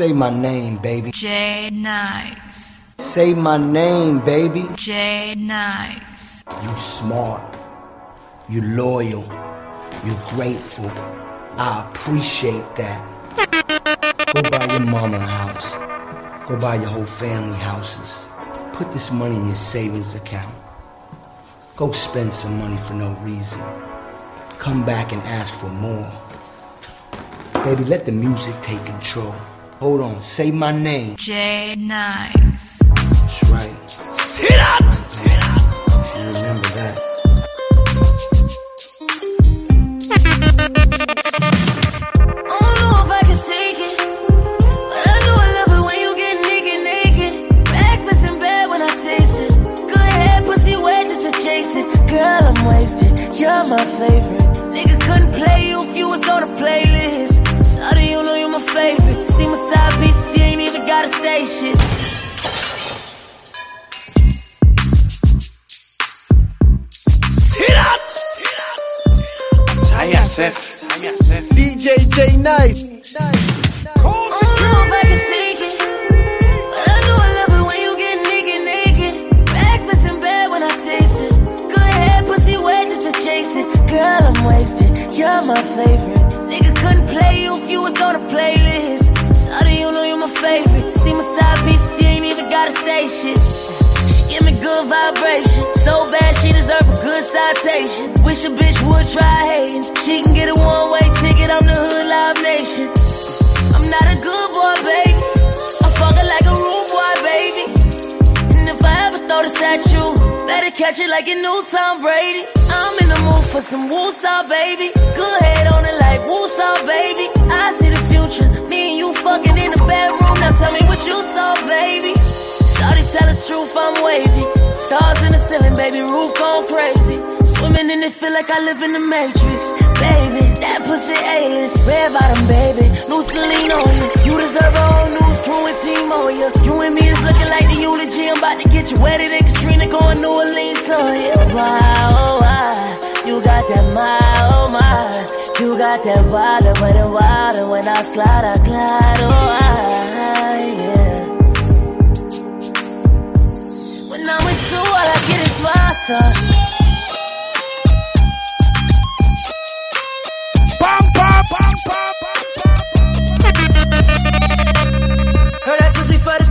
Say my name, baby. J Nice. Say my name, baby. J Nice. You smart. You loyal. You grateful. I appreciate that. Go buy your mama a house. Go buy your whole family houses. Put this money in your savings account. Go spend some money for no reason. Come back and ask for more. Baby, let the music take control. Hold on, say my name. J Nice. That's right. Sit up! You remember that. I don't know if I can take it, but I know I love it when you get naked, naked. Breakfast in bed when I taste it. Good head, pussy wet just to chase it. Girl, I'm wasted. You're my favorite. Nigga couldn't play you if you was on a playlist. Sorry, you know you're my favorite. See my side pieces, you ain't even gotta say shit. Sit up! Saya Sef. DJ J Nice. I don't know if I can take it, but I know I love it when you get naked, naked. Breakfast in bed when I taste it. Good head, pussy wet just to chase it. Girl, I'm wasted. You're my favorite. Nigga couldn't play you if you was on a playlist. Sorry, you know you're my favorite. See my side pieces, you ain't even gotta say shit. She give me good vibration. So bad she deserve a good citation. Wish a bitch would try hating. She can get a one way ticket. I'm the hood live nation. I'm not a good boy, baby. I'm fucking like a rude boy, baby. If I ever throw this at you, better catch it like you new Tom Brady. I'm in the mood for some woosah, baby. Good head on it like woosah, baby. I see the future. Me and you fucking in the bedroom. Now tell me what you saw, baby. Shawty tell the truth, I'm wavy. Stars in the ceiling, baby, roof gone crazy. Swimming in it, feel like I live in the Matrix. Baby, that pussy A-list. Red bottom, baby, new Celine on you. You deserve a whole new crew and team on you. You and me is looking like the eulogy. I'm about to get you wetter than Katrina going New Orleans on you. Wow, oh, wow. Oh, you got that my, oh my. You got that water, but the water when I slide, I glide, oh I, yeah. When I'm with you, all I get is my thoughts. Heard that pussy for the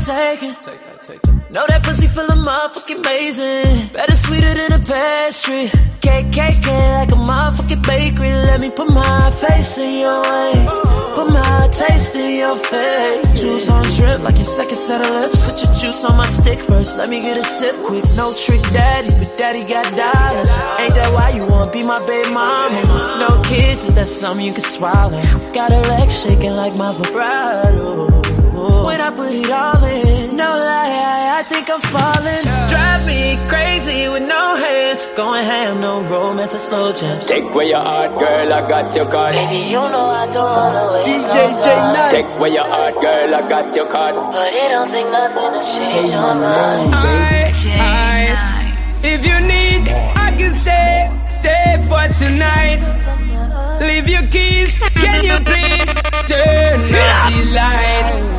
taking. Know that pussy feel motherfucking amazing. Better sweeter than a pastry. Cake like a motherfucking bakery. Let me put my face in your ways. Put my taste in your face. Juice on drip like your second set of lips. Put your juice on my stick first. Let me get a sip quick. No trick daddy, but daddy got dollars. Ain't that why you wanna be my baby mama? No kids, is that something you can swallow? Got her legs shaking like my vibrato. When I put it all in, no lie, I, I think I'm falling. Drive me crazy with no hands. Going ham, no romance or slow jams. Take away your heart, girl, I got your card. Baby, you know I don't wanna waste DJ no J time. Take away your heart, girl, I got your card. But it don't take nothing to change Say your my mind. name, baby. If you need, I can stay, stay for tonight. Leave your keys, can you please turn off the lights?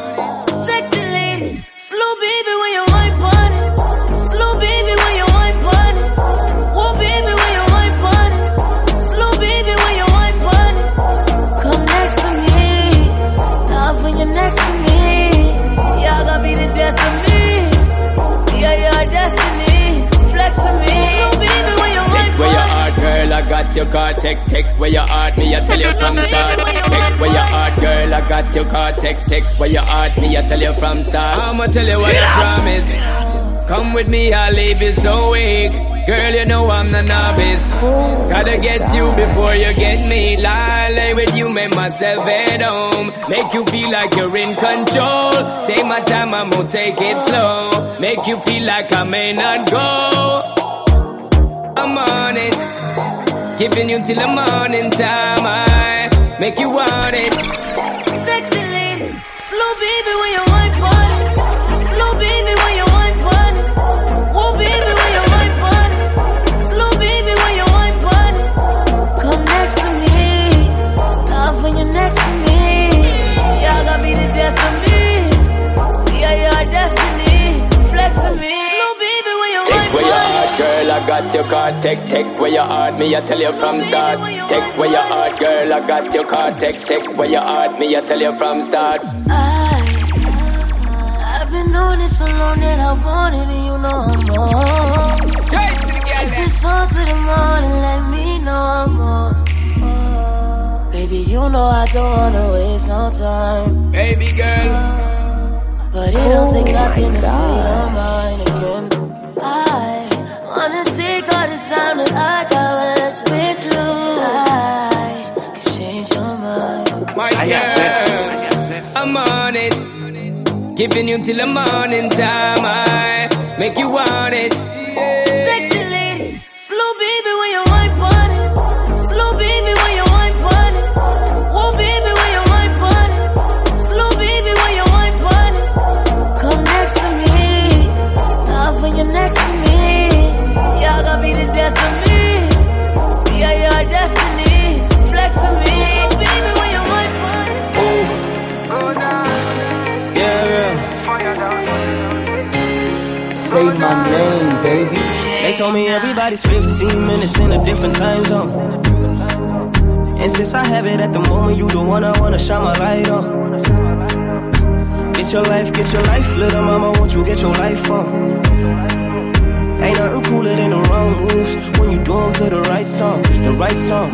Got your card. Take, take away your heart, me, I tell you from start. Take away your heart, girl, I got your card. Take, take away your heart, me, I tell you from start. I'ma tell you what I promise. Come with me, I'll leave you so weak. Girl, you know I'm the novice. Gotta get you before you get me. Lie, lay with you, make myself at home. Make you feel like you're in control. Take my time, I'm gonna take it slow. Make you feel like I may not go. I'm on it. Giving you till the morning time. I make you want it. Sexy ladies, slow baby when you want girl, I got your card. Take, take where your heart, me, I tell you from start. Take where your heart, girl, I got your card. Take, take where your heart, me, I tell you from start. I, I've been doing it so long that I want it, and you know I'm on. If it's on to the morning, let me know I'm on. Baby, you know I don't wanna waste no time. Baby girl, But it don't take oh nothing to say your mind again. I wanna take all the time that I got with you. With you. I can change your mind. my girl, I'm on it. Giving you till the morning time. I make you want it. Told me everybody's 15 minutes in a different time zone. And since I have it at the moment, you the one I wanna shine my light on. Get your life, get your life, little mama, won't you get your life on? Cooler than the wrong moves when you do 'em to the right song, the right song.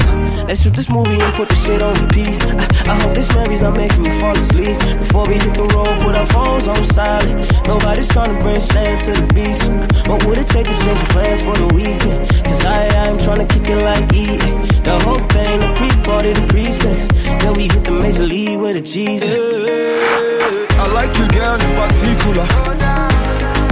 Let's shoot this movie and put the shit on repeat. I, I hope this memory's not making me fall asleep. Before we hit the road, put our phones on silent. Nobody's trying to bring shame to the beach. What would it take to change the plans for the weekend? Cause I, I'm trying to kick it like eating. The whole thing, the pre-party, the pre-sex. Then we hit the major league with a cheese. I like you, girl, in particular.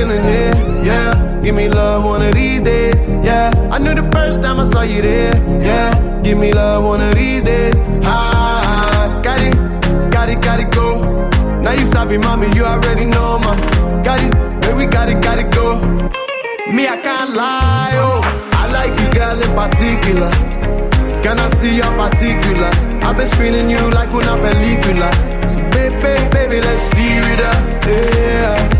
Feeling here, yeah. Give me love one of these days, yeah. I knew the first time I saw you there, yeah. Give me love one of these days, ah. Got it, got it, got it, go. Now you sabi, mommy, you already know, ma. Got it, baby, got it, got it, go. Me, I can't lie, oh. I like you, girl, in particular. Can I see your particulars? I've been screening you like una película. So baby, baby, let's steer it up. Yeah.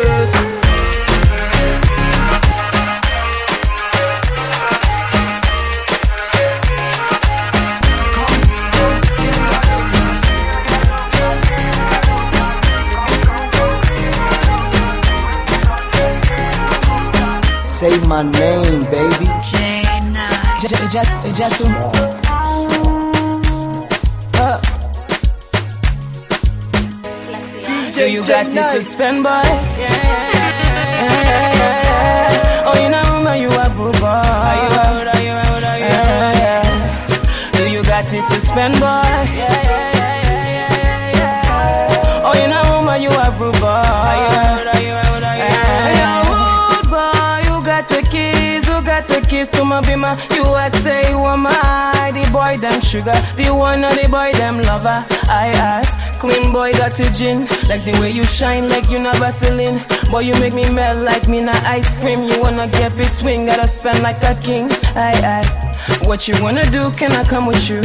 Say my name, baby. J Nice. J- J- J-. Do you got it to spend, boy? Yeah, yeah, yeah, yeah. Oh, you know, man, you a good boy. Are you out? Are you out? Are you out? Do you got it to spend, boy? Keys to my bima. You act say you are my the boy them sugar, the one of the boy them lover. I I Clean boy got a gin. Like the way you shine, like you not Vaseline. Boy, you make me melt like me not ice cream. You wanna get between, gotta spend like a king. I aye. What you wanna do? Can I come with you?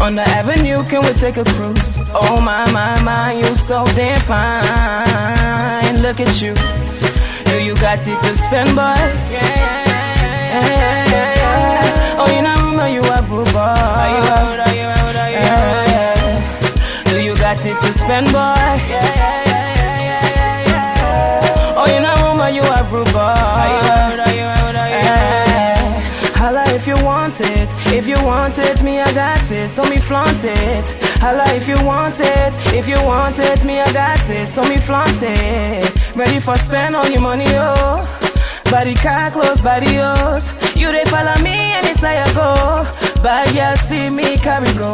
On the avenue, can we take a cruise? Oh my, my, my, you so damn fine. Look at you. You got it to spend, boy? Yeah, yeah. Oh, you know, know you a boo boy. You out? Are you out? Are you out? Yeah. Do you got it to spend, boy? Oh, it, if you want it, me I got it, so me flaunt it. Holla if you want it, if you want it, me I got it, so me flaunt it. Ready for spend all your money, oh. Body car close, body yours. You they follow me and it's I go. But yeah, see me carry go.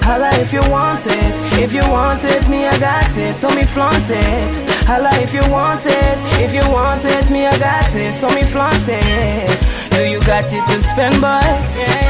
Holla if you want it, if you want it, me I got it, so me flaunt it. Holla if you want it, if you want it, me I got it, so me flaunt it. Do you got it to spend, boy? Yeah,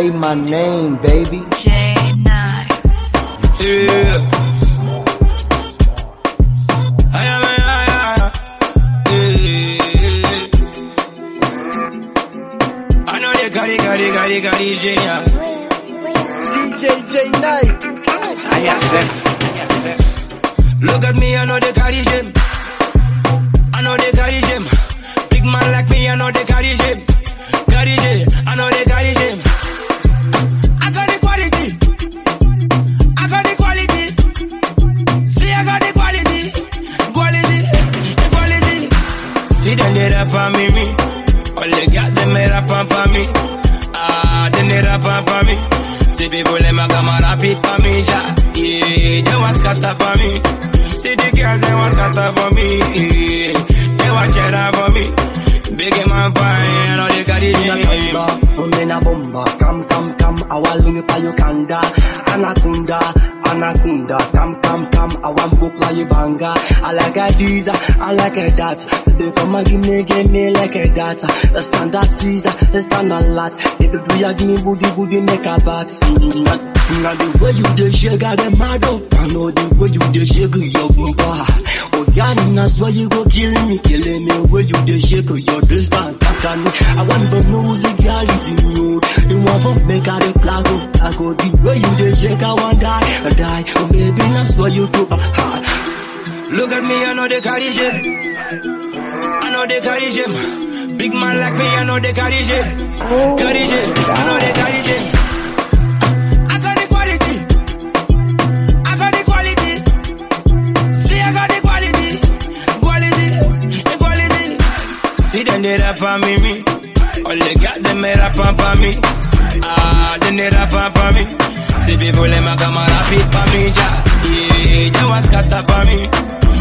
Say my name, baby. J Nice. Yeah. I know they got it, got it, got it, got it, genius. That. The standard is, the standard lot. Baby ya give me booty booty make a bat. Now the way you dey shake, I get mad up. I know the way you dey shake your bumper. Oh, God, that's why you go kill me, killing me. Where you dey shake your distance, back on me. I want the music, girl, is in you. You want to make out a plago, I go the way you dey shake, I want die, I die. Oh, baby, that's why you do. Ah, Look at me, I know they carry shame. I know they carry shame. Big man like me, I know they carry shame. Carry shame, I know they carry shame. I got the quality. I got the quality. See, I got the quality. Quality, quality. See them they rap on me, me. All they got them they rap on me. Ah, then they rap on me. See people them a come and rap it for me, ja. Yeah, they want scatter for me.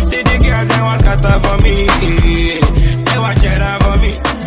See the girls they want scatter for me. Yeah, want cheddar for me.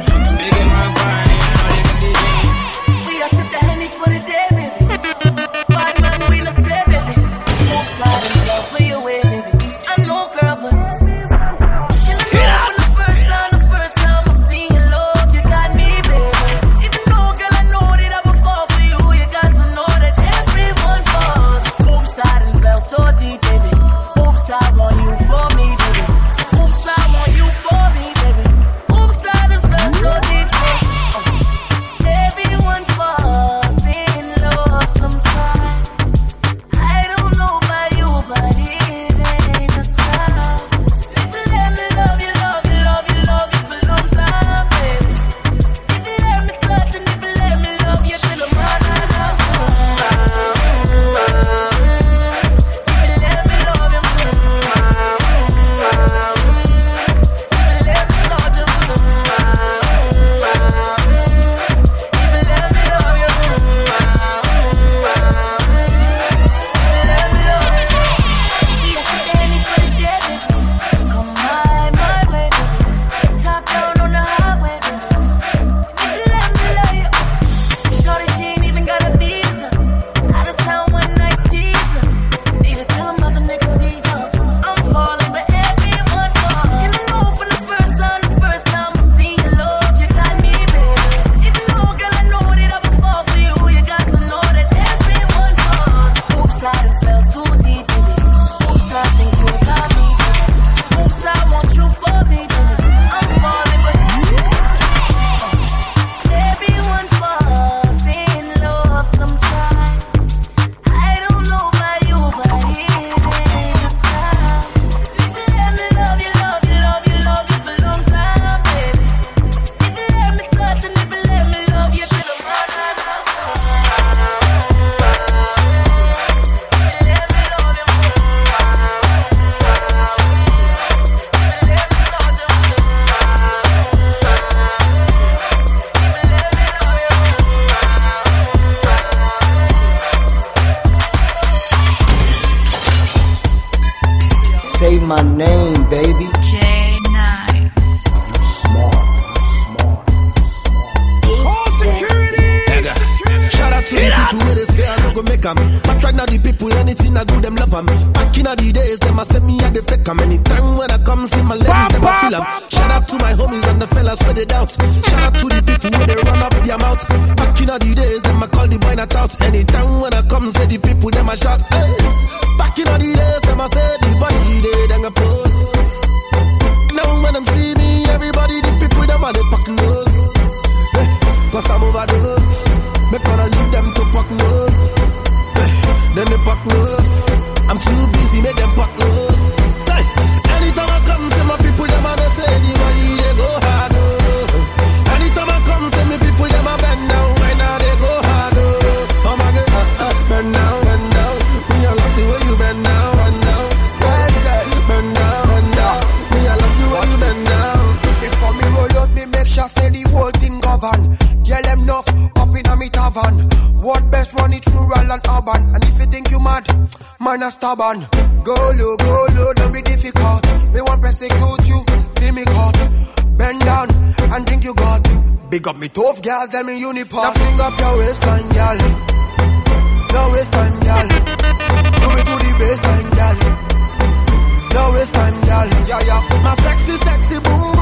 Sexy, sexy boom boom.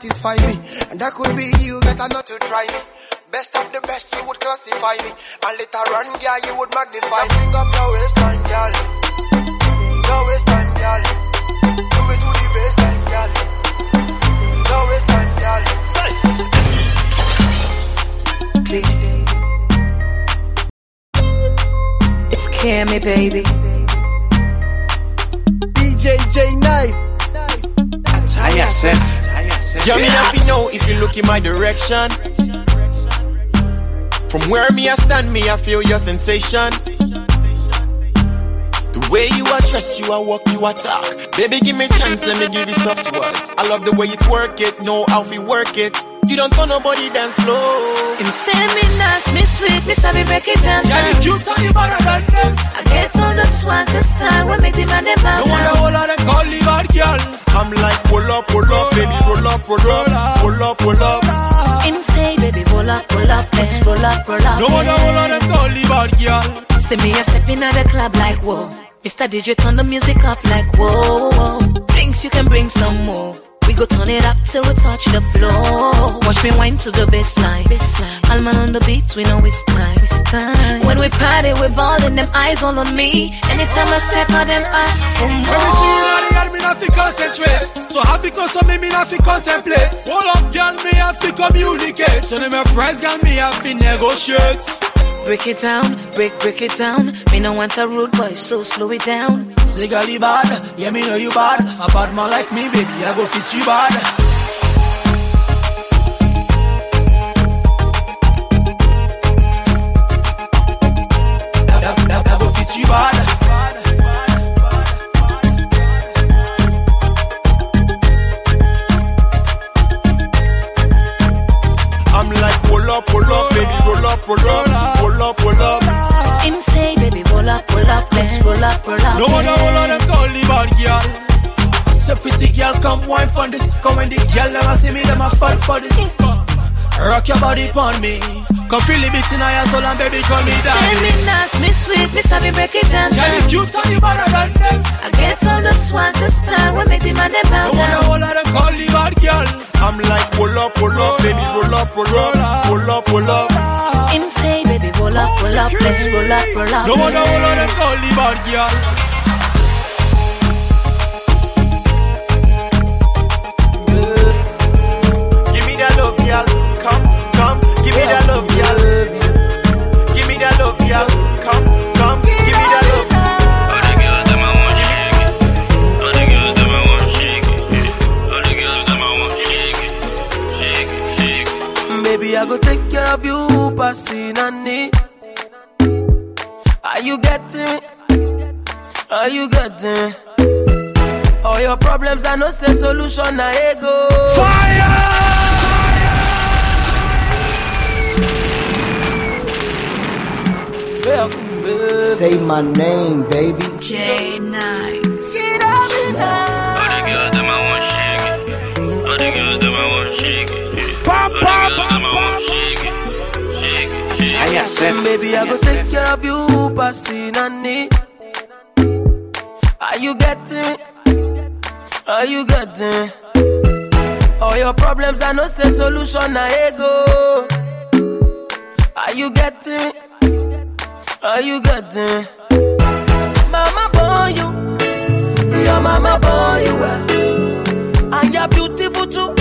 satisfy me. And that could be you, better not to try me. Best of the best, you would classify me. And later on, yeah, you would magnify me. Bring up your time, girl. Your time, girl. Do it to the best time, girl. Your time, girl. Say. It's Cammy, baby. direction. From where me I stand, me I feel your sensation. The way you address, you I walk, you I talk. Baby, give me chance, let me give you soft words. I love the way you twerk it, know how we work it. You don't tell nobody dance flow. Him say me nice, me sweet, me sabi break it down. Yeah, you cute and you better than them. I get all the swag, the style, we make the man them No wonder all of them call you bad girl. I'm like pull up, pull up, baby, pull up, pull up, pull up, pull up. Pull up baby, roll up, roll up, let's roll up, roll up. No wonder all of them call you bad girl. See me a step in at the club like whoa. Mr. DJ turn the music up like whoa. whoa. Drinks you can bring some more. We go turn it up till we touch the floor. Watch me wind to the baseline. All man on the beat, we know it's time. It's time. When we party, we ballin', them eyes all on me. Anytime I step out, them ask for When me see you now, more. the me not fi concentrate. So happy cause of me, me not fi contemplate. Hold up, girl, me have fi communicate. So them a price, girl, me have fi negotiate. Break it down, break, break it down. Me no want a rude boy, so slow it down. You bad, yeah, me know you bad. A bad man like me, baby, I go fit you bad. Go fit you bad. Up, roll up, let's roll up, roll up. No wonder all of them call the bad girl. So pretty girl, come wine pon this. Come when the girl never see me, them a fall for this. Rock your body pon me. Come feel the beat in your soul and baby call me Say daddy. me nice, me sweet, me sabi break it down. Girl, you down. cute and you better than them. I get all the swag, the style, we make the man them bow No wonder down. all of them call the bad girl. I'm like pull up, pull up, baby, roll up, roll up, pull up, pull up. Him say, baby, roll up, roll up, let's roll up, roll up. No wonder all of them call the bad girl. Give me that love, girl. Come, come, give me that love, girl. Give me that love, girl. Come, come, give me that love. All the girls them I want shake. All the girls them I want shake. All the girls them I want shake it. Shake it, shake it. Baby, I go take care of you, passing on it. Are you getting? Are you getting? All your problems, I know say solution, na ego. Fire! Say my name, baby. J Nice. All the girls them I want shake it. All the girls them I want shake it. All the girls them it. Baby, I go take care of you, passing on it. Are you getting? Are you getting? All your problems, I know say solution, I ego. Are you getting? Are you getting? Mama born you, your mama born you well, and you're beautiful too.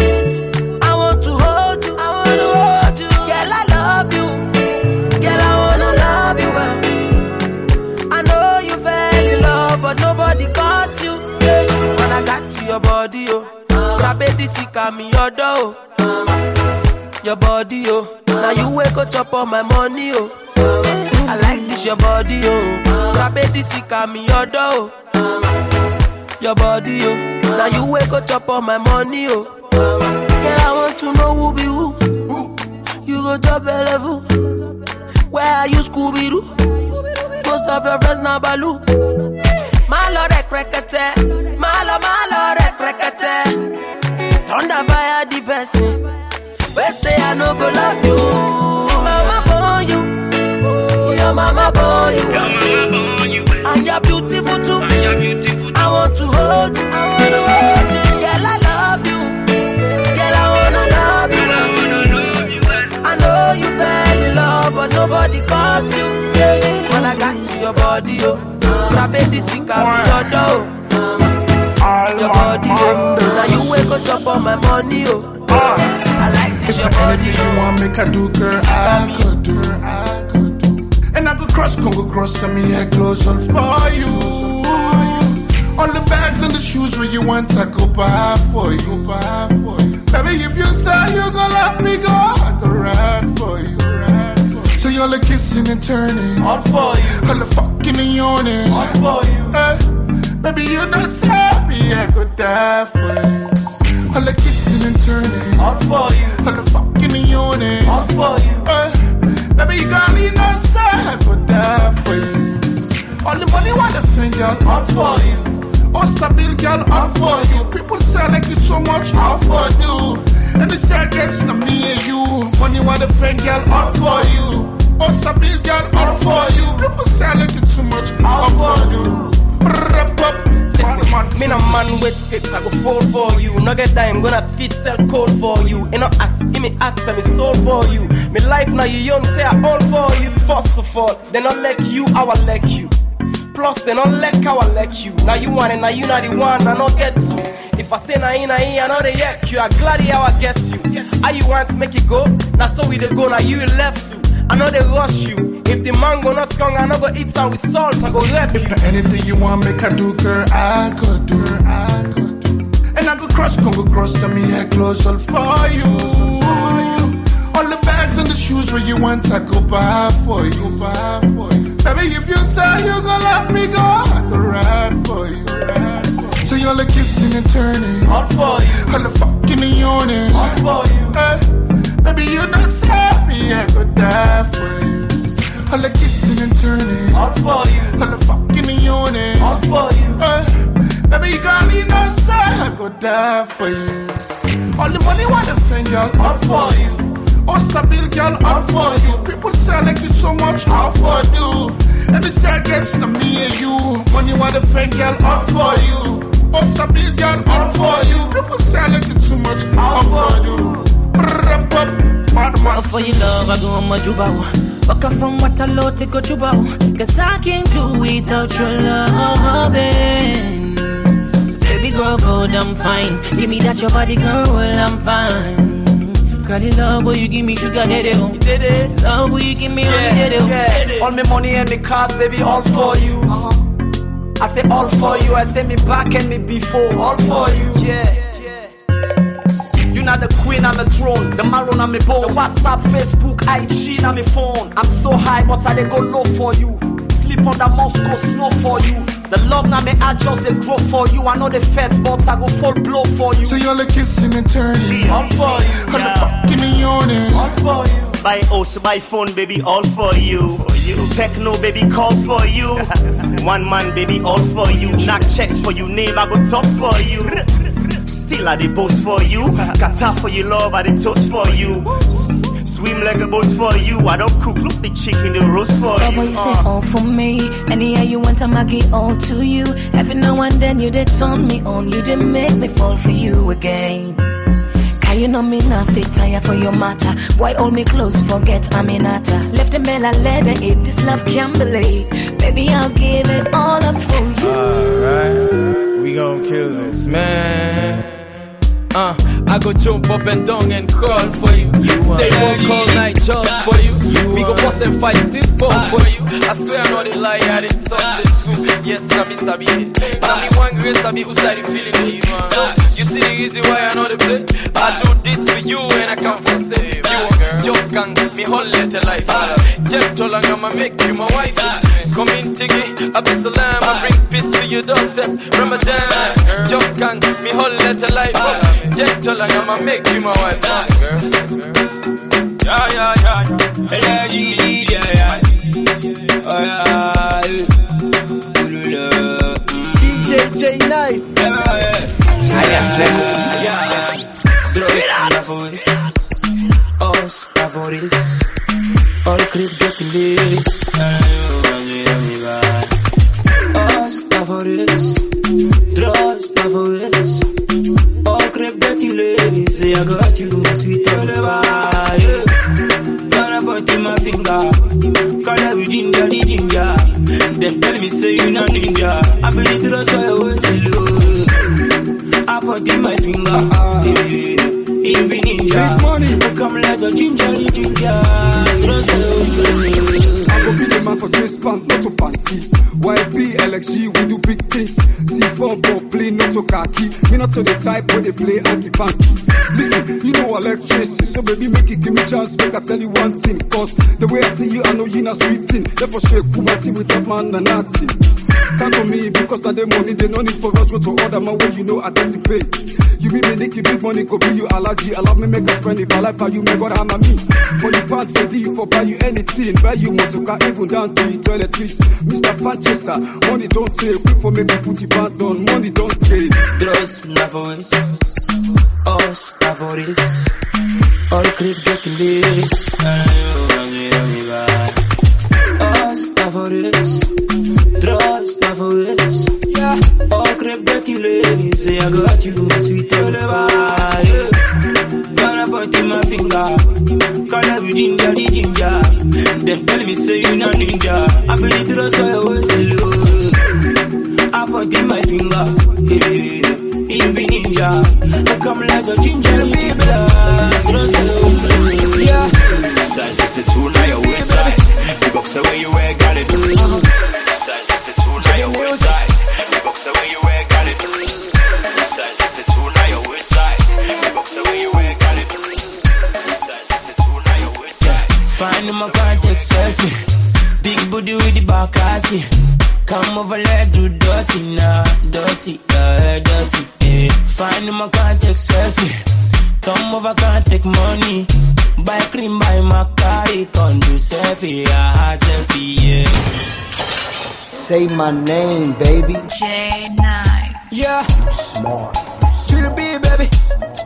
Your body, oh, Rabedi sika me your door, oh. your body, oh. Now you wake up chop on my money, oh. I like this your body, oh. Rabedi sika me your door, oh. your body, oh. Now you wake up chop on my money, oh. Girl, I want to know who be who. You go drop a level. Where are you, Scooby Doo? Most of your friends now Baloo. Malo rek rekete, malo malo rek rekete. Thunder fire the person. We say I no go love you. Mama born you, your mama born you, and you're beautiful too. I want to hold you, I wanna hold you. Girl, I love you, girl, I wanna love you. I know you fell in love, but nobody caught you. When I got to your body, oh, Rabedi sika me your body, oh, now you wake up chop on my money, oh. I like this your body, you want make I do, girl, I could do. I could do. And I go cross, Congo cross, and me head close all for you. All the bags and the shoes where you want, I go buy for you. Buy for you. Baby, if you say you gon' let me go, I go ride for you. Ride for you. So you're like kissing and turning. All for you. All the fucking and yawning die for you. Hey, baby, you know sorry, I could die for you. All the kissing and turning, all for you. All the fucking and yawning, all for you. Hey, baby, you got me no sorry, I could die for you. All the money, want the finger, all for you. Oh, Sabil girl, all for you. People say I like you so much, all for you. And it's against me and you. Money, want the friend girl, all for you it too much, all for you. Brrrr, up. Me no man with skits, I go fall for you. No get dime, gonna skit sell code for you. In no act, give me act, and me soul for you. Me life now you young, say I all for you. First of all, then I like you, I will like you. Plus, then I like how I like you. Now you want it, now you not the one, I not get to. If I say na in, na in, I know they yak you. I glad how I get you. How you want to make it go? Now so we the go, now you left to. I know they rush you. If the mango not strong, I know go eat some with salt, I go rep you. If Anything you want, make I do, girl, I could do. I could do. And I go cross, Congo cross, and me head close all for you. All the bags and the shoes where you want, I go buy for you. Buy for you. Baby, if you say you gon' let me go, I go ride for you. Ride for you. So you're like kissing and turning. All for you. All the fucking and yawning. All for you. Hey, baby, you not sorry, I could die for you. All the kissing and turning. All for you. All the fucking and yawning. All for you. Hey, baby, you got me no side, I could die for you. All the money want to finger, All for you. Oh, Sabil girl, all for you. People say I like you so much, all for you. Anything against me and you. Money want to finger, girl, all for you. Oh, Sabil girl, all for you. People say I like you too much, all for you. Man. For your love, I go on my juba. Fuck up from Waterloo to go juba. Cause I can't do without your loving. Baby girl, good, I'm fine. Give me that your body, girl, I'm fine. Girl, the love will you give me sugar daddy, oh. Love will you give me honey daddy, oh. Yeah. All me money and me cars, baby, all for you. Uh-huh. I say all for you. I say me back and me before, all for you. Yeah. You not the queen on the throne, the maroon on me bone. The WhatsApp, Facebook, IG on me phone. I'm so high, but I dey go low for you. Sleep on the Moscow snow for you. The love now me I just dey grow for you. I know the feds, but I go full blow for you. So you're like kissing and turning. All for you. All the fucking and yawning. All for you. Buy house, buy phone, baby, all for you. Techno, baby, call for you. One man, baby, all for you. Knock checks for you, name, I go top for you. Still, I dey boast for you. Kata for you, love, I dey toast for you. Swim like a boat for you. I don't cook, look the chicken, the roast for Oh, you. boy, you say uh. all for me. Anyhow you want, I'ma give all to you. Every now and then you did turn me on. You did make me fall for you again. Cause you know me not fit tire for your matter. Why hold me close, forget I'm in atta. Left the bell, I let her eat. This love can't be late. Baby, I'll give it all up for you. Alright, we gon' kill this, man. Uh, I go jump up and down and call for you. Stay up all night just for you. We go fuss and fight, still fall ah. for you. I swear I know the lie, I didn't talk this true. Yes, Sabi. I'm the one great Sabi who started feeling me. So, you see the reason why I know the play? I do this for you and I can't forsake you. Joke and me whole letter life. Ah. Gentle and I'ma make you my wife. Ah. Come in, Tiggy, I be salam, I bring peace to your doorsteps. Ramadan, joke and me whole letter life. Gentle and I'ma make you my wife. Yeah, yeah, yeah, yeah. Yeah, yeah, yeah, yeah. Oh, yeah. Ulula. DJ J Nice. Tiwa Savage. Os favores. All crib get lis. Favores. Trust favores. All crib get lis. Say I got you, my sweet lullaby. Gonna put in my finger. Call every ginger, the ginger. Them tell me say you not ninja. I believe the trust I was slow. I put in my finger. Yeah. You be ninja. money. Come let a ginger, ginger. Trust I I the man for this pants, not to panty. YB, LXG, we do big things. C4 ball play, not to khaki. Me not to the type where they play Anki Panky. Listen, you know electricity, so baby make it, give me chance, make I tell you one thing. Cause the way I see you, I know you not sweet thing. Therefore shake Kumati with a man and nothing. Count on me because now the money, they no need for us go to order my way, you know I get to pay. You be me Nicky, big money, go be you allergy. I love me, make us spend if I like how you make God hammer me. For you pants ready for buy you anything, buy you want to car even down to the toiletries. Mr. Panchester, money don't take, quick for make you put it back down, money don't take. Dross na voz, os oh, favores. All the crib getting this. Us, not for this. All crib getting this. Say I got you, my sweet lullaby. Yeah. Gonna point in my finger. Call every ginger, the ginger. Then tell me say you not ninja. I believe the rest of your slow. I point in my finger. Yeah. You be ninja. I come like a ginger, baby. Yeah. Size 52 now your waist size. The boxer where you wear got it. Size 52 now your waist size. Boxer where you wear got it. Size 52 now your waist size. The boxer where you wear got it. Size 52 now your waist size. Find a contact selfie. Big booty with the back, I. Come over, let do dirty now. Dirty, uh, dirty. Yeah. Find a contact selfie. Come over, can't take money. Buy cream, buy Macari. Come do selfie, ah, selfie, yeah. Say my name, baby. J Nice. Yeah. You smart. To the beat, baby.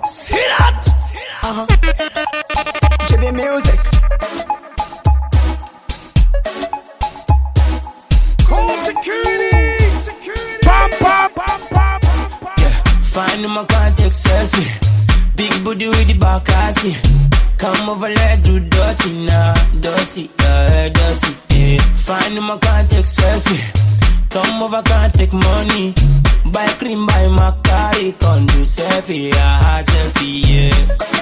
See that? Uh huh. JB Music. Call security. Pam, pam, pam, pam, pam. Yeah. Find my a contact selfie. Big booty with the back, I see. Come over, let do dirty now. Dirty, uh, dirty. Yeah. Find him a contact selfie. Come over, can't take money. Buy cream, buy Macari. Come do selfie, ah, selfie, yeah.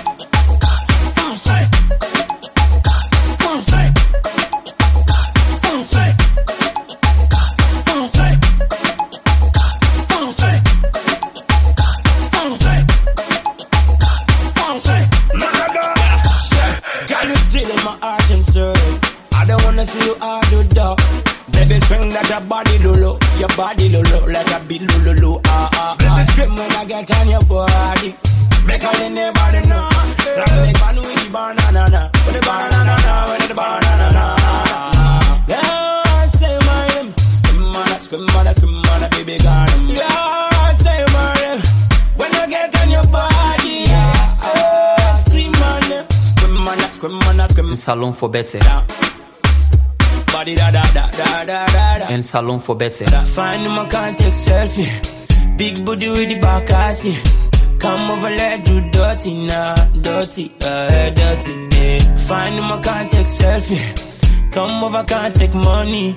See you hard to dog. Baby, swing that your body lolo, your body lolo, like a big lolo, ah ah ah. Scream when I get on your body. Make all in everybody know. So make fun with the banana, with the banana, with the banana. Yeah, say my name. Scream on that, scream on that, scream on that, baby, gone. Yeah, say my name. When I get on your body, yeah, oh, scream on them. Scream on that, scream on that, scream. Salon for better. Body da da da da da da da. And salon for better. Find can't take selfie. Big booty with the back, I see. Come over, let do dirty now. Dirty, uh, dirty, yeah. Find can't take selfie. Come over, can't take money.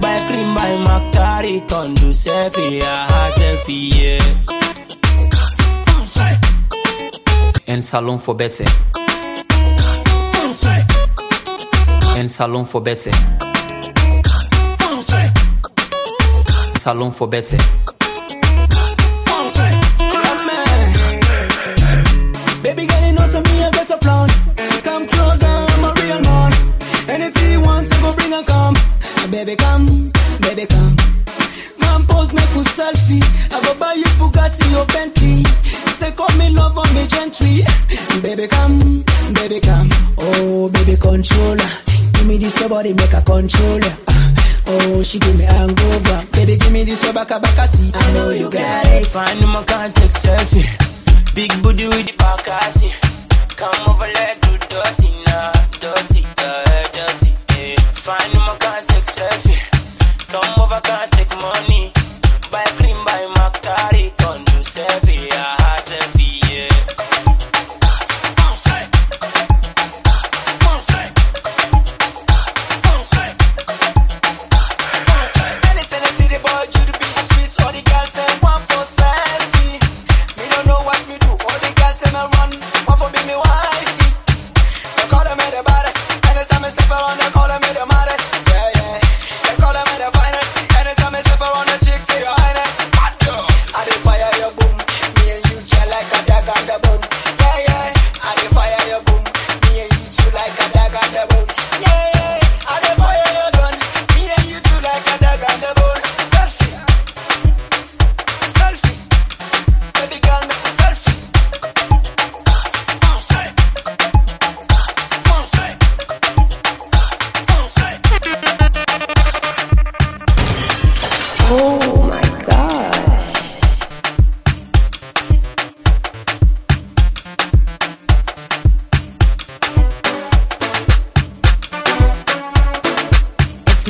Buy cream, buy Macari. Come do selfie, ah, selfie, yeah. And salon for better. And salon for better. Salon for better. Eh? Baby girl, you know some me I a plan. Come closer, I'm a real man. Go bring and come. Baby, come,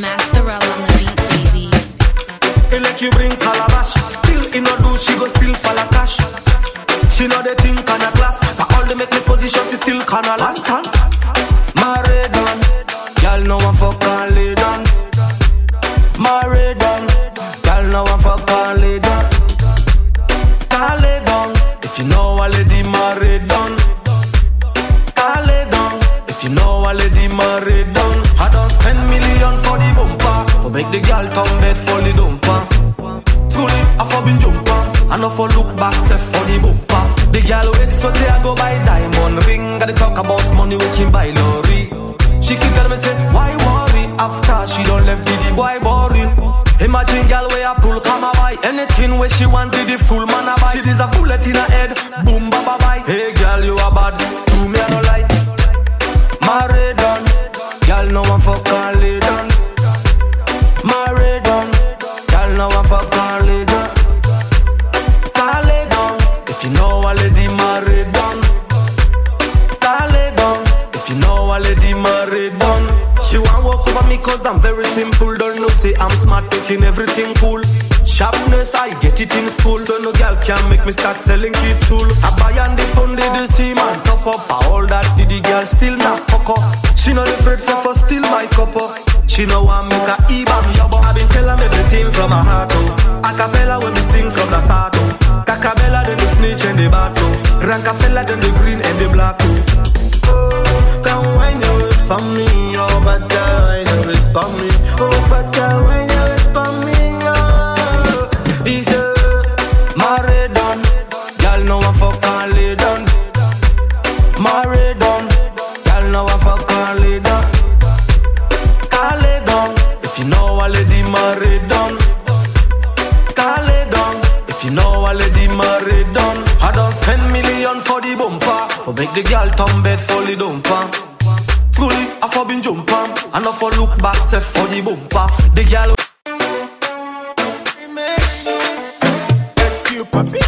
Masterella on the beat, baby. It like you bring calabash. Still in a do, she go still for la cash. She know they think on a glass, but all they make me position, she still can last. Girl come bed for the dumper. School I for been jumper. I no for look back say for the bumper. The girl wait so they I go buy diamond ring. Gotta talk about money we can buy lorry. She keep tell me say why worry? After she don't left the boy boring? Imagine girl way a pull come a buy Anything where she want the full man a buy? She deserve bullet in her head. Boom baba because I'm very simple. Don't know, say I'm smart, taking everything cool. Sharpness, I get it in school. So no girl can make me start selling kid tool. I buy and defund the the see my top up. All that did the girl still not fuck up. She no afraid so for still my cup up. She no want make her even yobbo. I been tell them everything from my heart oh. Acapella when we sing from the start oh. Cacabella then the snitch and the battle. Oh. Rankafella then the green and the black oh. the married done. I don't spend million for the bumper. For make the girl turn bed for the dumper. Fully, I for been jumper. And I for look back, say for the bumper. The girl. Papi.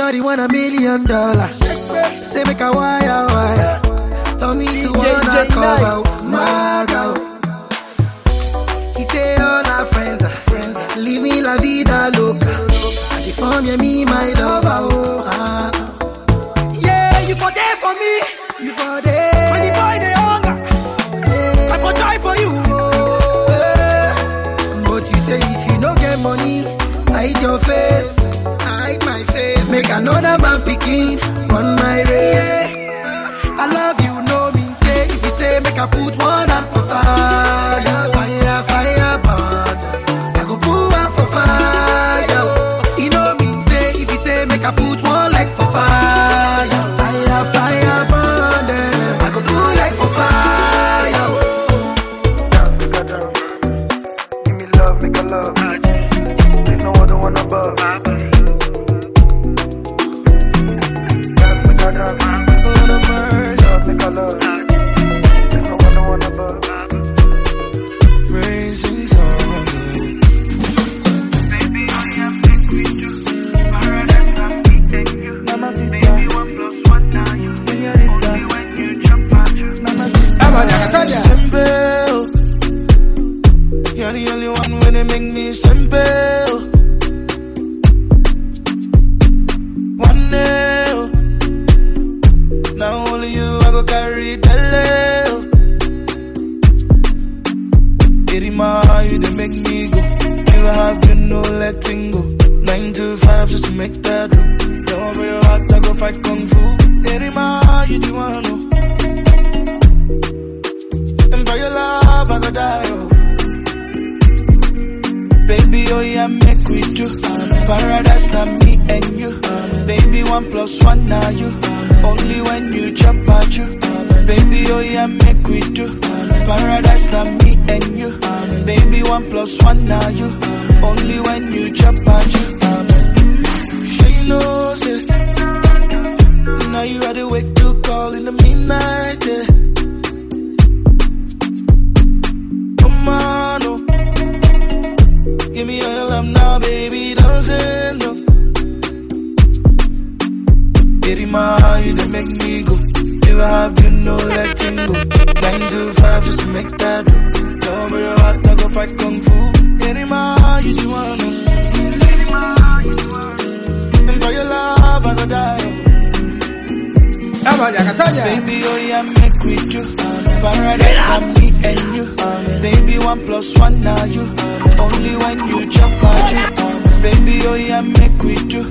Shorty want a million dollars. Say make a wire wire. Tell me to wanna J cover my girl. He say all our friends are friends. are Living la vida loca. And form yeah, me my lover. Oh, ah. Yeah, you for there for me. You for there. When the boy they hunger, I for try for you. Oh, yeah. But you say if you no get money, hide your face, another man picking on my race. I love you, no mean say. If you say make I put one hand for fire, Only when you chop at you. Baby, oh yeah, make we do. Paradise, not me and you. Baby, one plus one now you. Only when you chop at you. She knows it. Now you had to wake to call in the midnight. Yeah. Come on, oh. Give me all your love now, baby, don't say no. Irima, you done make me go. Never have you no letting go. Nine to five just to make that do. Don't worry heart, I go fight kung fu. Irima, you do wanna know. And for your love, I go die. Baby, oh yeah, make we do. Paradise for me and you. Baby, one plus one now you. Only when you jump at you. Baby, oh yeah, make we do.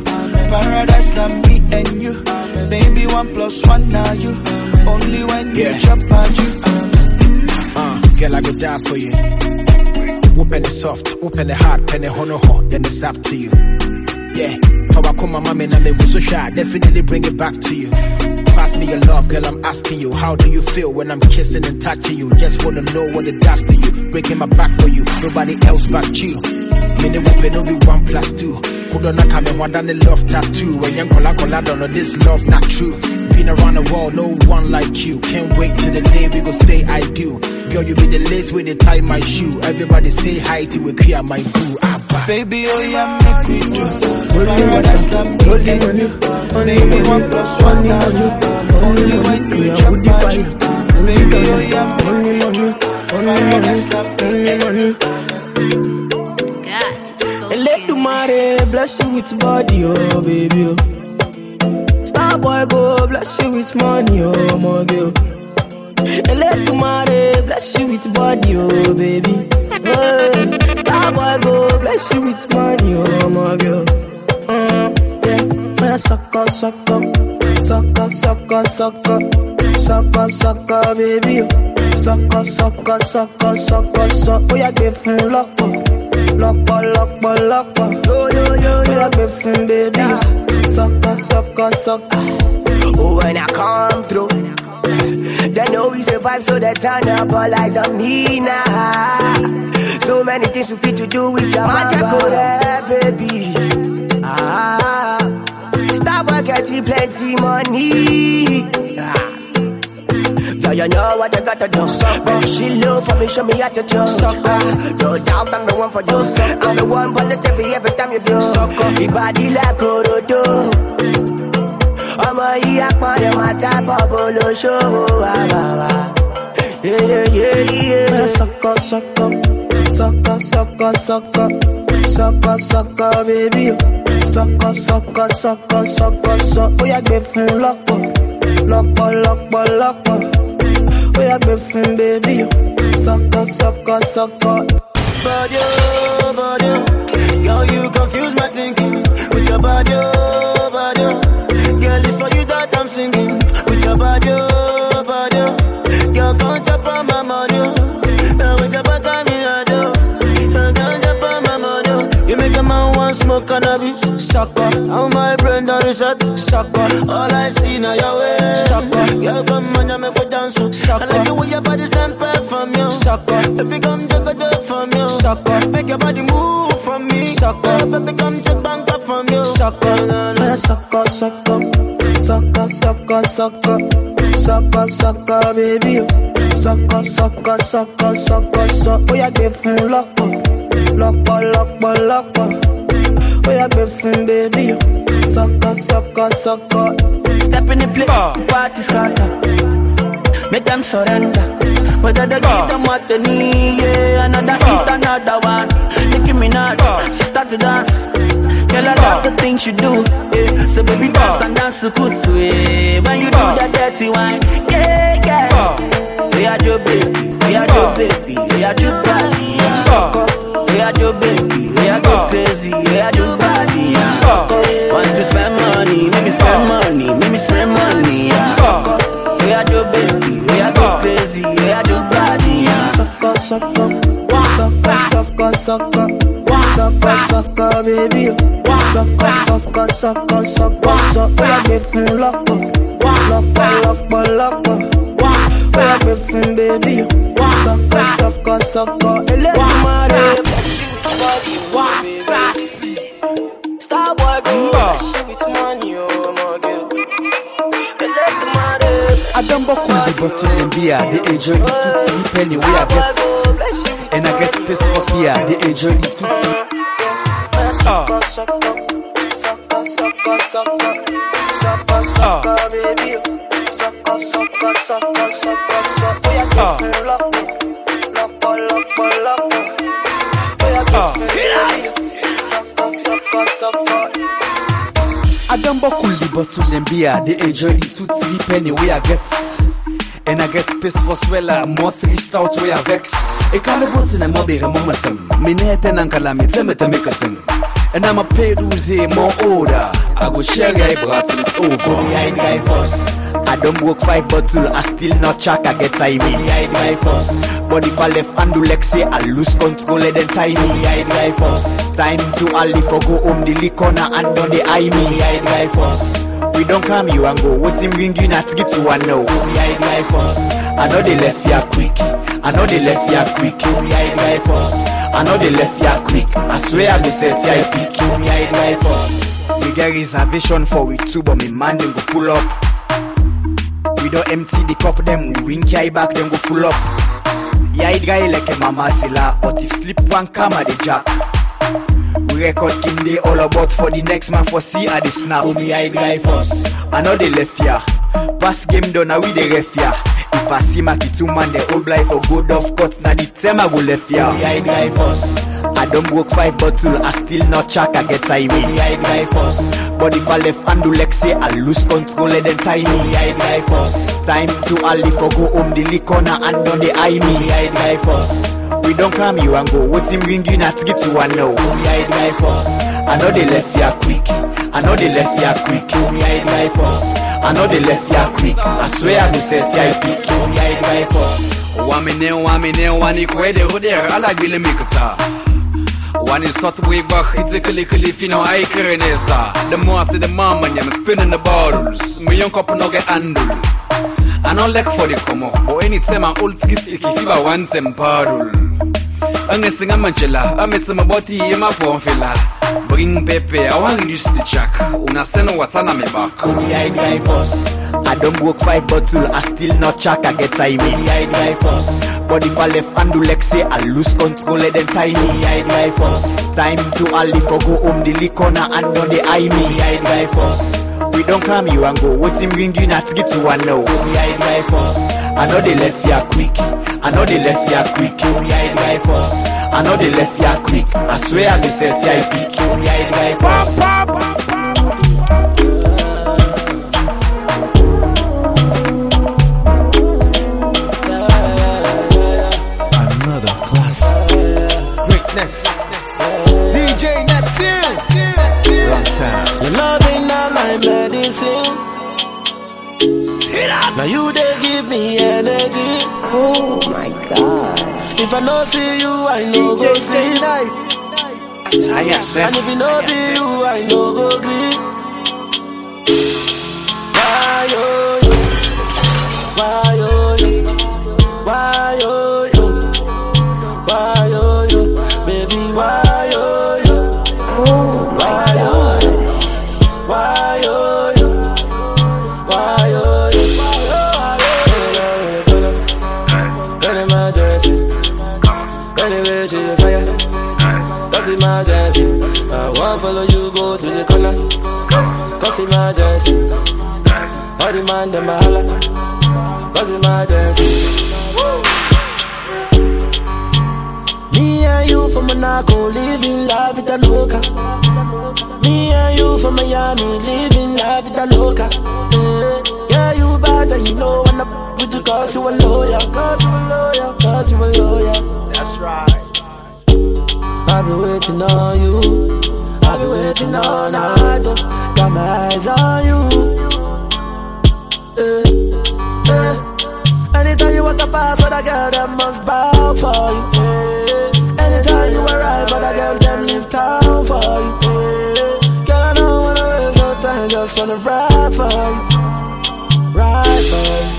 Paradise for me and you. Baby, one plus one now you. Only when you jump at you. Uh, girl, I go die for you. Open it soft, open it hard, pen it honor hot, then it's up to you. Yeah, for I come my mommy and me was so shy, definitely bring it back to you. Pass me your love, girl, I'm asking you, how do you feel when I'm kissing and touching you? Just wanna know what it does to you. Breaking my back for you, nobody else but you. Me ne whoop no be one plus two. Come and one done the love tattoo. When young cola cola don't know this love not true. Been around the world, no one like you. Can't wait till the day we go say I do. Girl, you be the lace with the tie my shoe. Everybody say hi to we queer my boo. Abba. Baby, oh yeah, make we do. Only Paradise that me and you. Baby, one plus one now you. Only when you jump at you. Baby, oh yeah, make we do. Paradise that me and you. Elédùmarè bless you with body, oh baby. Oh. Star boy go bless you with money, oh my girl. Elédùmarè bless you with body, oh baby. Hey. Boy go bless you with money, oh my girl. Mm, yeah, man, suck up, suck up, suck up, suck up, suck up, suck up, suck up, baby. Sọkọ sọkọ sọkọ sọkọ sọ. Bóyá gbé fún lọ́pọ̀. Lọ́pọ̀ lọ́pọ̀ lọ́pọ̀. Bóyá gbé fún bébí. Sọkọ sọkọ sọkọ. Oh, when I come through, they know we survive, so they turn up all eyes on me now. So many things we fit to do with your magic, baby. Ah, stop work, getting plenty money. Ah. Yeah, you know what you gotta do. Baby, she love for me, show me how to do. Ah, no doubt I'm the one for you. I'm the one for the TV every time you view. Your body like Orodo. ọmọ yìí apọ̀lẹ̀ máa tábọ̀ bó ló ṣòwò àbàwà. Bóyá sọkọ sọkọ sọkọ sọkọ sọkọ sọkọ sọkọ bébí o. Sọkọ sọkọ sọkọ sọkọ sọ. Bóyá gbé fún lọ́pọ̀ lọ́pọ̀ lọ́pọ̀ lọ́pọ̀. Bóyá gbé fún o. Sọkọ sọkọ sọkọ. Body, body. Girl, you confuse my thinking with your body, oh, body. Girl, it's for you that I'm singing with your body, oh, man cannabis. Sucker. How my brain done reset. Sucker. All I see now your way. Sucker. Girl, come on, oh. you make me dance. Sucker. I like the way your body stand from you. Sucker. Baby, come take a dip from you. Sucker. Make your body move from me. Sucker. Baby, come check bank up from you. Sucker. Bóyá sọkọ sọkọ sọkọ sọkọ sọkọ sọkọ sọkọ bébí o. Sọkọ sọkọ sọkọ sọkọ sọ. Bóyá gbé fún lọ́pọ̀ lọ́pọ̀ lọ́pọ̀ lọ́pọ̀. Bóyá gbé fún bébí o. Sọkọ sọkọ sọkọ. Step in the place, ah. party scatter. Make them surrender. Whether they give ah. them what they need, yeah, another ah. hit, another one. Nicki Minaj, she start to dance. Girl, I love the things you do, yeah. So baby, dance and dance to kusu, yeah. When you do that dirty wine, yeah, yeah. We are your baby, we are your baby, we are your yeah. We are your baby, we are go crazy, we are your yeah. Want to spend money, make me spend money, make me spend money, yeah. We are your baby, we are go crazy, we are your body, yeah. Sọkọ sọkọ sọkọ sọkọ sọkọ sọkọ sọkọ bébí o. Sọkọ sọkọ sọkọ sọkọ sọ. Bóyá gbé fún lọ́pọ̀ lọ́pọ̀ lọ́pọ̀ lọ́pọ̀. Bóyá gbé fún bébí o. Sọkọ sọkọ sọkọ. Elédùmarè. Starboy with money, oh my girl. Elédùmarè. I don't buckle the bottle and beer, the the two tea penny we I get. And I guess space for fear, the age of the two tea. Sọkọ sọkọ sọkọ I don't buckle the bottle and beer, the of the two tea penny we I get. And I guess space for swella, more three stout we I vex. A calibrate in a mobile mama sim. Minette and Uncle Lamit, to make a sing. And I'm a paid who's more order. I go share guy brought it over. Me I guy first. I don't work five bottle, I still not check, I get time. Me I guy first. But if I left and do like say, I lose control and then time. Me I guy first. Time to Ali for go home the liquor and on the eye me I guy first. We don't come you and go. wetin bring you not get to one now. We hide life us I know they left ya quick. I know they left ya quick. We hide life us I know they left ya quick. I swear I go set ya pick. We hide life us. We get reservation for we two but me man them go pull up. We don't empty the cup, them we wink ya back, them go full up. Yeah, it guy like a mama sila, but if sleep one come I the jack. Record King Day all about for the next man for see at the snap. Me I drive first. I know they left ya. Pass game done, now we the ref ya. If I see Maki two man, the old life for good off cut, now the time I go left ya. Me I drive first. I don't work five bottle, I still not check, I get. Oh, me I drive first. But if I left and do I lose control and then time. Me I drive first. Time to Ali for go home the liquor and on the eye me. I drive first. We don't come you and go. Him bring you not get to one now? We hide guy first. I know they left ya quick. I know they left ya quick. We hide guy first. I know they left ya quick. I swear I set ya pick. We hide guy first. Wamine, wamine, wani kwede ruder, ala gbile mikata. Wani sot way back, it's a kili kili fino ay kerenesa. The more I see the mama, I'm spinning the bottles. My young couple no get handle. I don't like for the come up, but anytime I old skits, if you want them paddle. angesinga manjela ametse maboti ye mapomfela bring pepe i wan reduce the jack una send watsana me back I drive us. I don't work five bottle, I still not check, I get time. Only I drive us. But if I left and do say, I lose control, let them tie me. I drive us. Time to Ali for go home, the liquor and on the eye me. I drive us. We don't come you and go, what him bring you not get to one now. Only I drive us. I know they left ya quick. I know they left ya quick. Only I drive us. I know they left ya quick. I swear I be set ya peak. Only I drive us. Another classic. Greatness. Now you they give me energy. Oh my god. If I no see you, I no go sleep. And if it no be you, I no go sleep. Why yo yo? Why yo yo? Why yo emergency. I won't follow you, go to the corner. Cause emergency. All the man, them a holla. Cause emergency. Me and you from Monaco, living life with a loca. Me and you from Miami, living life with a loca. Yeah, yeah, you bad and you know I'm not with you cause you a lawyer. Cause you a lawyer, cause you a lawyer. That's right. I've been waiting on you. I've been waiting all night. oh. Got my eyes on you. Eh, eh. Anytime you walk past other girl, them must bow for you. eh. Anytime you arrive, other girls them leave town for you. eh. Girl, I don't wanna waste no time, just wanna ride for you, ride for you.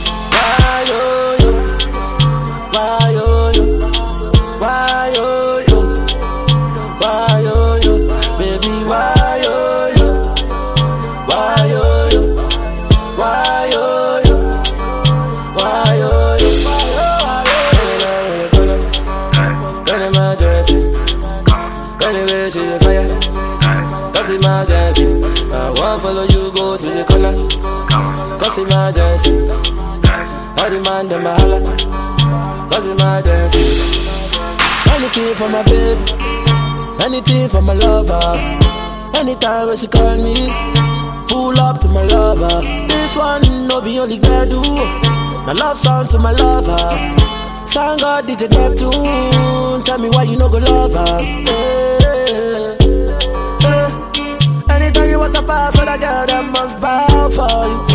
Emergency, I won't follow you go to the corner. Cause emergency, all the man them a holla. Cause emergency, anything for my baby, anything for my lover. Anytime when she call me, pull up to my lover. This one no be only girl do. My love song to my lover. Song God DJ Neptune. Tell me why you no go love her. Eh, Anytime you walk past other girl, them must bow for you.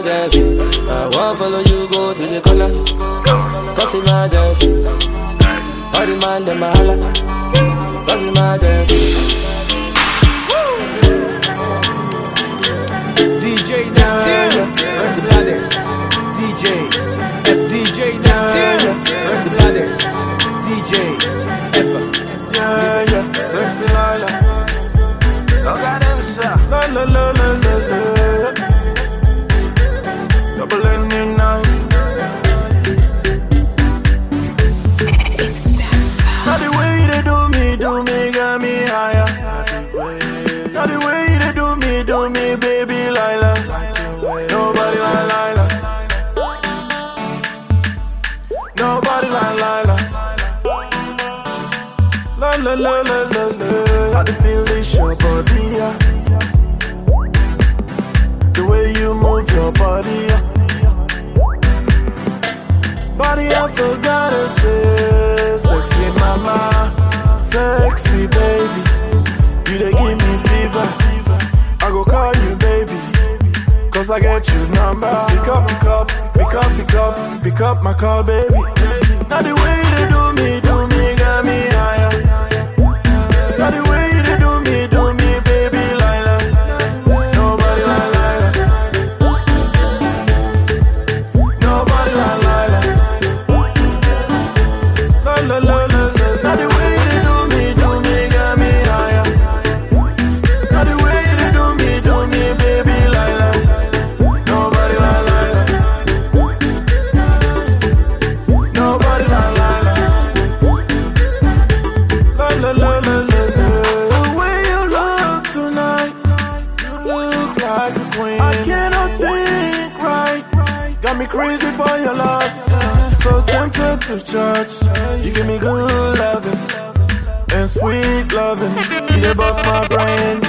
Emergency. I won't follow you, go to the corner. Cause emergency. All the man, them a holla. Cause emergency. you move your body. Body, I forgot to say, sexy mama, sexy baby. You they give me fever. I go call you baby, cause I get your number. Pick up, pick up, pick up, pick up, pick up my call, baby. Now the way you do me, do me, got me higher. Now the way you do me, do of church. You give me good loving and sweet loving. You the boss my brain,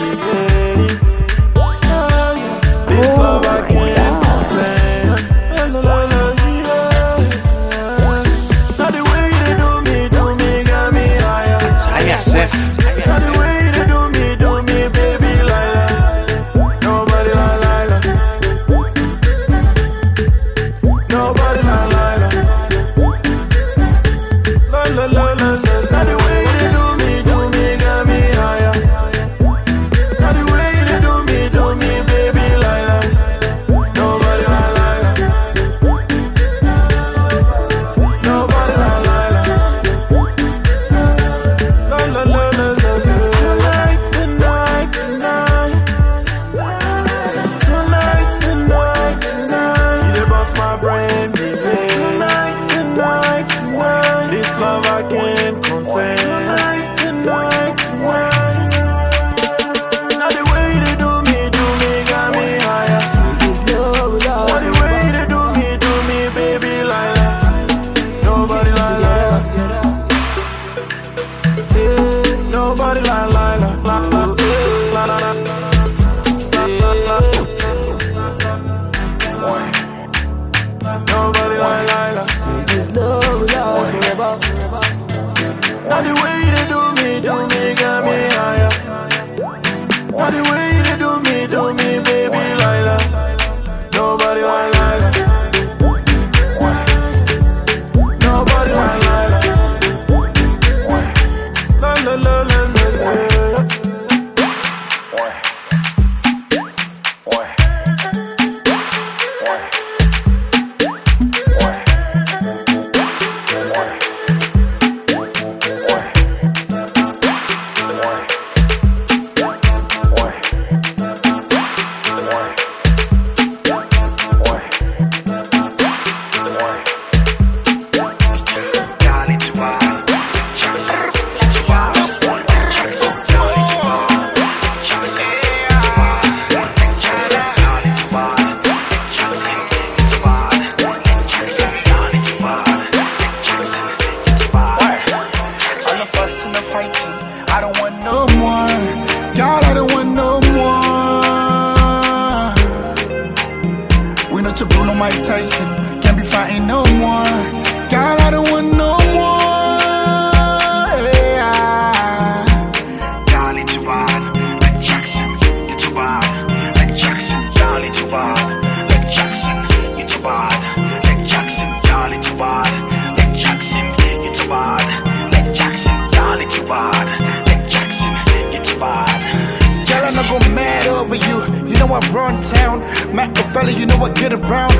know I run town. Machiavelli, you know I get around.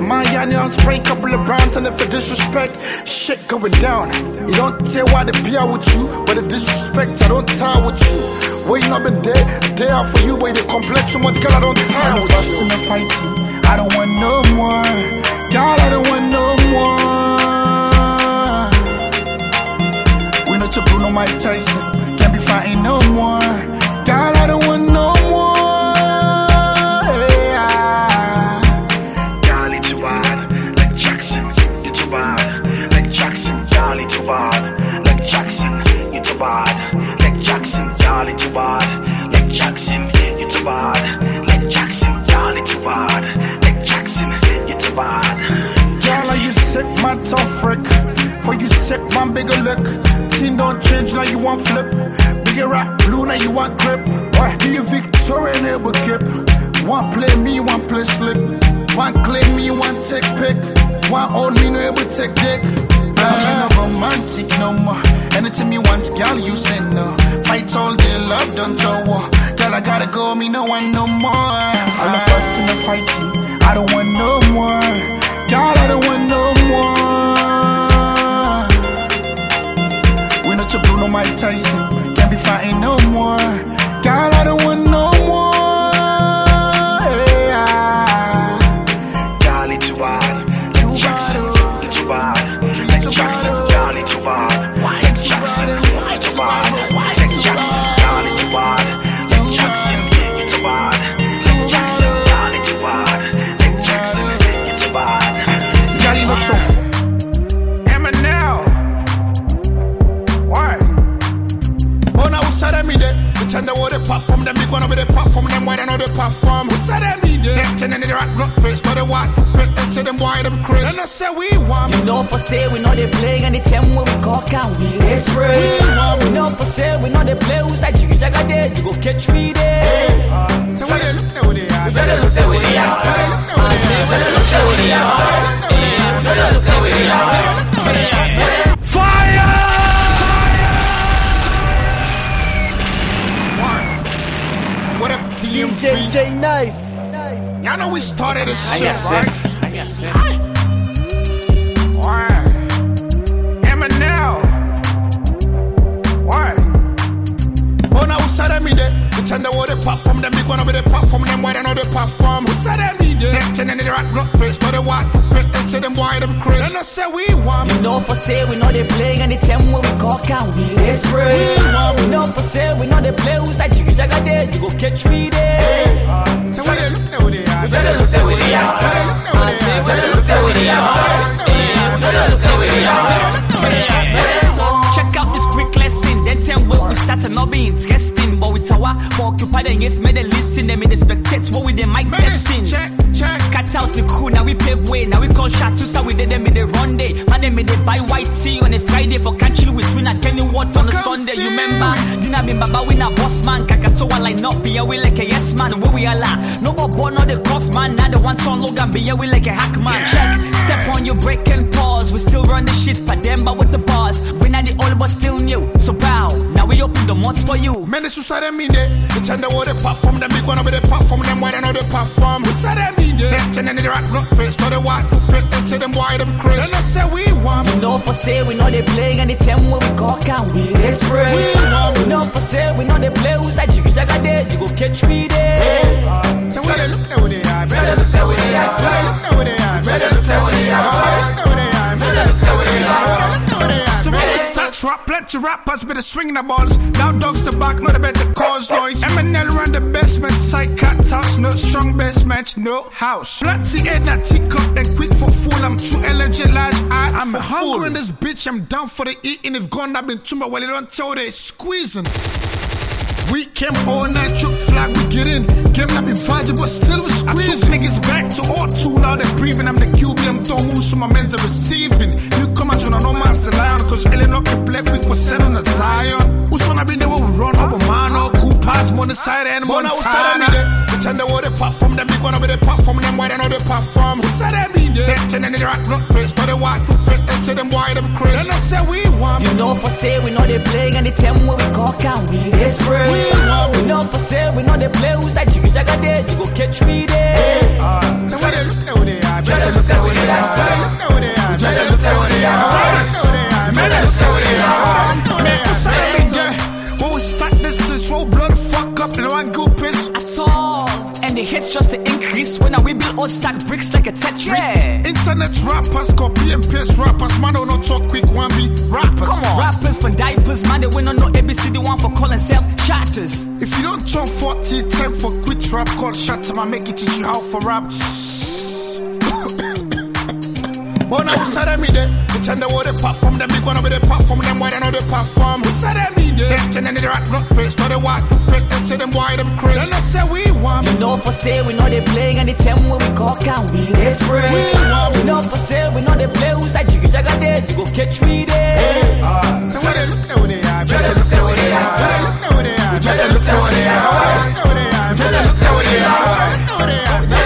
My onion spray couple of rounds, and if I disrespect, shit going down. You don't tell why they be out with you, but the disrespect, I don't tie with you. Waiting up and there, there for you, wait, they complex too much, girl, I don't tie with you. And fighting, I don't want no more. God, I don't want no more. We know to Bruno Mike Tyson, can't be fighting no more. God, I don't want no man tough frick. For you sick, man bigger look. Team don't change, now you want flip. Bigger rap, blue, now you want grip. Why? Be a Victorian able kip. One play me, one play slick. One claim me, one take pick. One old me, no able take dick. I'm not romantic no more. Anything you want, girl, you say no. Fight all day, love done to war. Girl, I gotta go, me no one no more. All the fuss and the fighting, I don't want no more. Girl, I don't want no more. We not your Bruno Mike Tyson, can't be fighting no more. Girl, I don't want platform, them big one over the platform, them why they know the platform. Who said that me there? Ten and the rock not face, but they watch fit, and say them why them Chris. And I say we want You know for say we know they play and the time when we call can we they spray. We know for say we know they play who's that jiggy jagga there you go catch me there. So why they look there with the eye? Better look there with the eye. I say better look there with the eye. Yeah, better look there with the eye. What up, DJ J Nice. Y'all know we started this I shit, right? I got sense. Why? Eminem. Why? Oh, now who said that? Pretend they were the platform, them big one over the platform, them why they know the platform. Who said that me there? Ten and the rock not face, but they watch fit, and say them why them Chris. And I say we want You know for say we know they play and the time when we call can we they spray. We know for say we know they play who's that jiggy jagga there you go catch me there. So why they look there with the eye? Better look there with the eye. I say better look there with the eye. Yeah, better look there with the eye. Check out this quick lesson. Then tell where we start and not be interesting. But with our more occupied yes, made them listen. Them in the spectates, what with them mic testing. Check, check. Cat house the crew, now we pave way. Now we call shots, so we did them in the run day. Man, them in the buy white tea on a Friday for country with win at Kenny Ward on a Sunday. You remember? Dinner be baba win a boss man. Kakatoa line up, be we like a yes man. Where we are la. No more born on the cuff man. Now the one son Logan, be we like a hack man. Check. Step on your break and pause. We still run the shit, but them but with the bars. We not the old but still new. So bow. Now we open the mods for you. Man, said that me there. Pretend they were the platform, them big one over the platform, them why they know the platform. Who said that me there? Ten and the rock not face, but they watch fit, and say them why them Chris. And I say we want You know for say we know they play and the time when we call can we they spray. We know for say we know they play who's that jiggy jagga there you go catch me there. So why they look there with the eye? Better look there with the eye. Better look there with the eye. Better look there with the eye. Better look there with the eye. Better look there with the eye. When we start rap, plenty rappers better swing the balls. Now dogs the back, not a better cause noise. Eminem run the basement, side cat house, no strong basement, no house. Plenty head that tick up, then quick for fool. I'm too eligible, large eye. I'm hungry in this bitch, I'm down for the eating. If gone, I've been too much, well, they don't tell they squeezing. We came all night, chook flag, we get in. Came not be vibing, but still we squeeze. Niggas back to all two, now they breathing. I'm the QB, I'm don't move, so my men's are receiving. You come out, so I know master lion, cause Ellen not can play quick for seven on a Zion. Who's on, I be there, when we run up a man, cool pass, money side, and money side. Pretend they were the platform, them big one over the platform, them why they know the platform. Who said that be there? Ten and the rock, not face, but they watch fit, and say them why them Chris. And I say we want. You know for say we know they play and the time when we call can we they spray. We know for say we know they play who's that jiggy jagga there you go catch me there. So uh, why they look there with the eye? Better look there with the eye. Better look there with the eye. Better look there with the eye. Better look there with the eye. Better look there with the eye. Man, what's that big guy? When we start this, is roll blood fuck up, and one go piss. At all. And the hits just to increase when I we build all stack bricks like a Tetris. Yeah. Internet rappers, copy and paste rappers. Man, don't not talk quick, one be rappers. Come on. Rappers for diapers, man, they win on no ABC, the one for calling self shatters. If you don't turn 40, time for quick rap, call up, I make it teach you how for rap. But now who said them me there? Pretend they were the platform, them big one over the platform, them why they know the platform. Who said them me there? Then in the rat blood face, not the white fit, and say them why them crazy. Then I say we want. You know for sale, we know they play anytime when we call count, we they spray. We want. You know for sale, we know they play who's that jiggy jagga there, you go catch me there. So ah. where they look now where they are, better look now where they are. Where they look now where they are, better look now where they are. Better look now where they are, better look now where they are.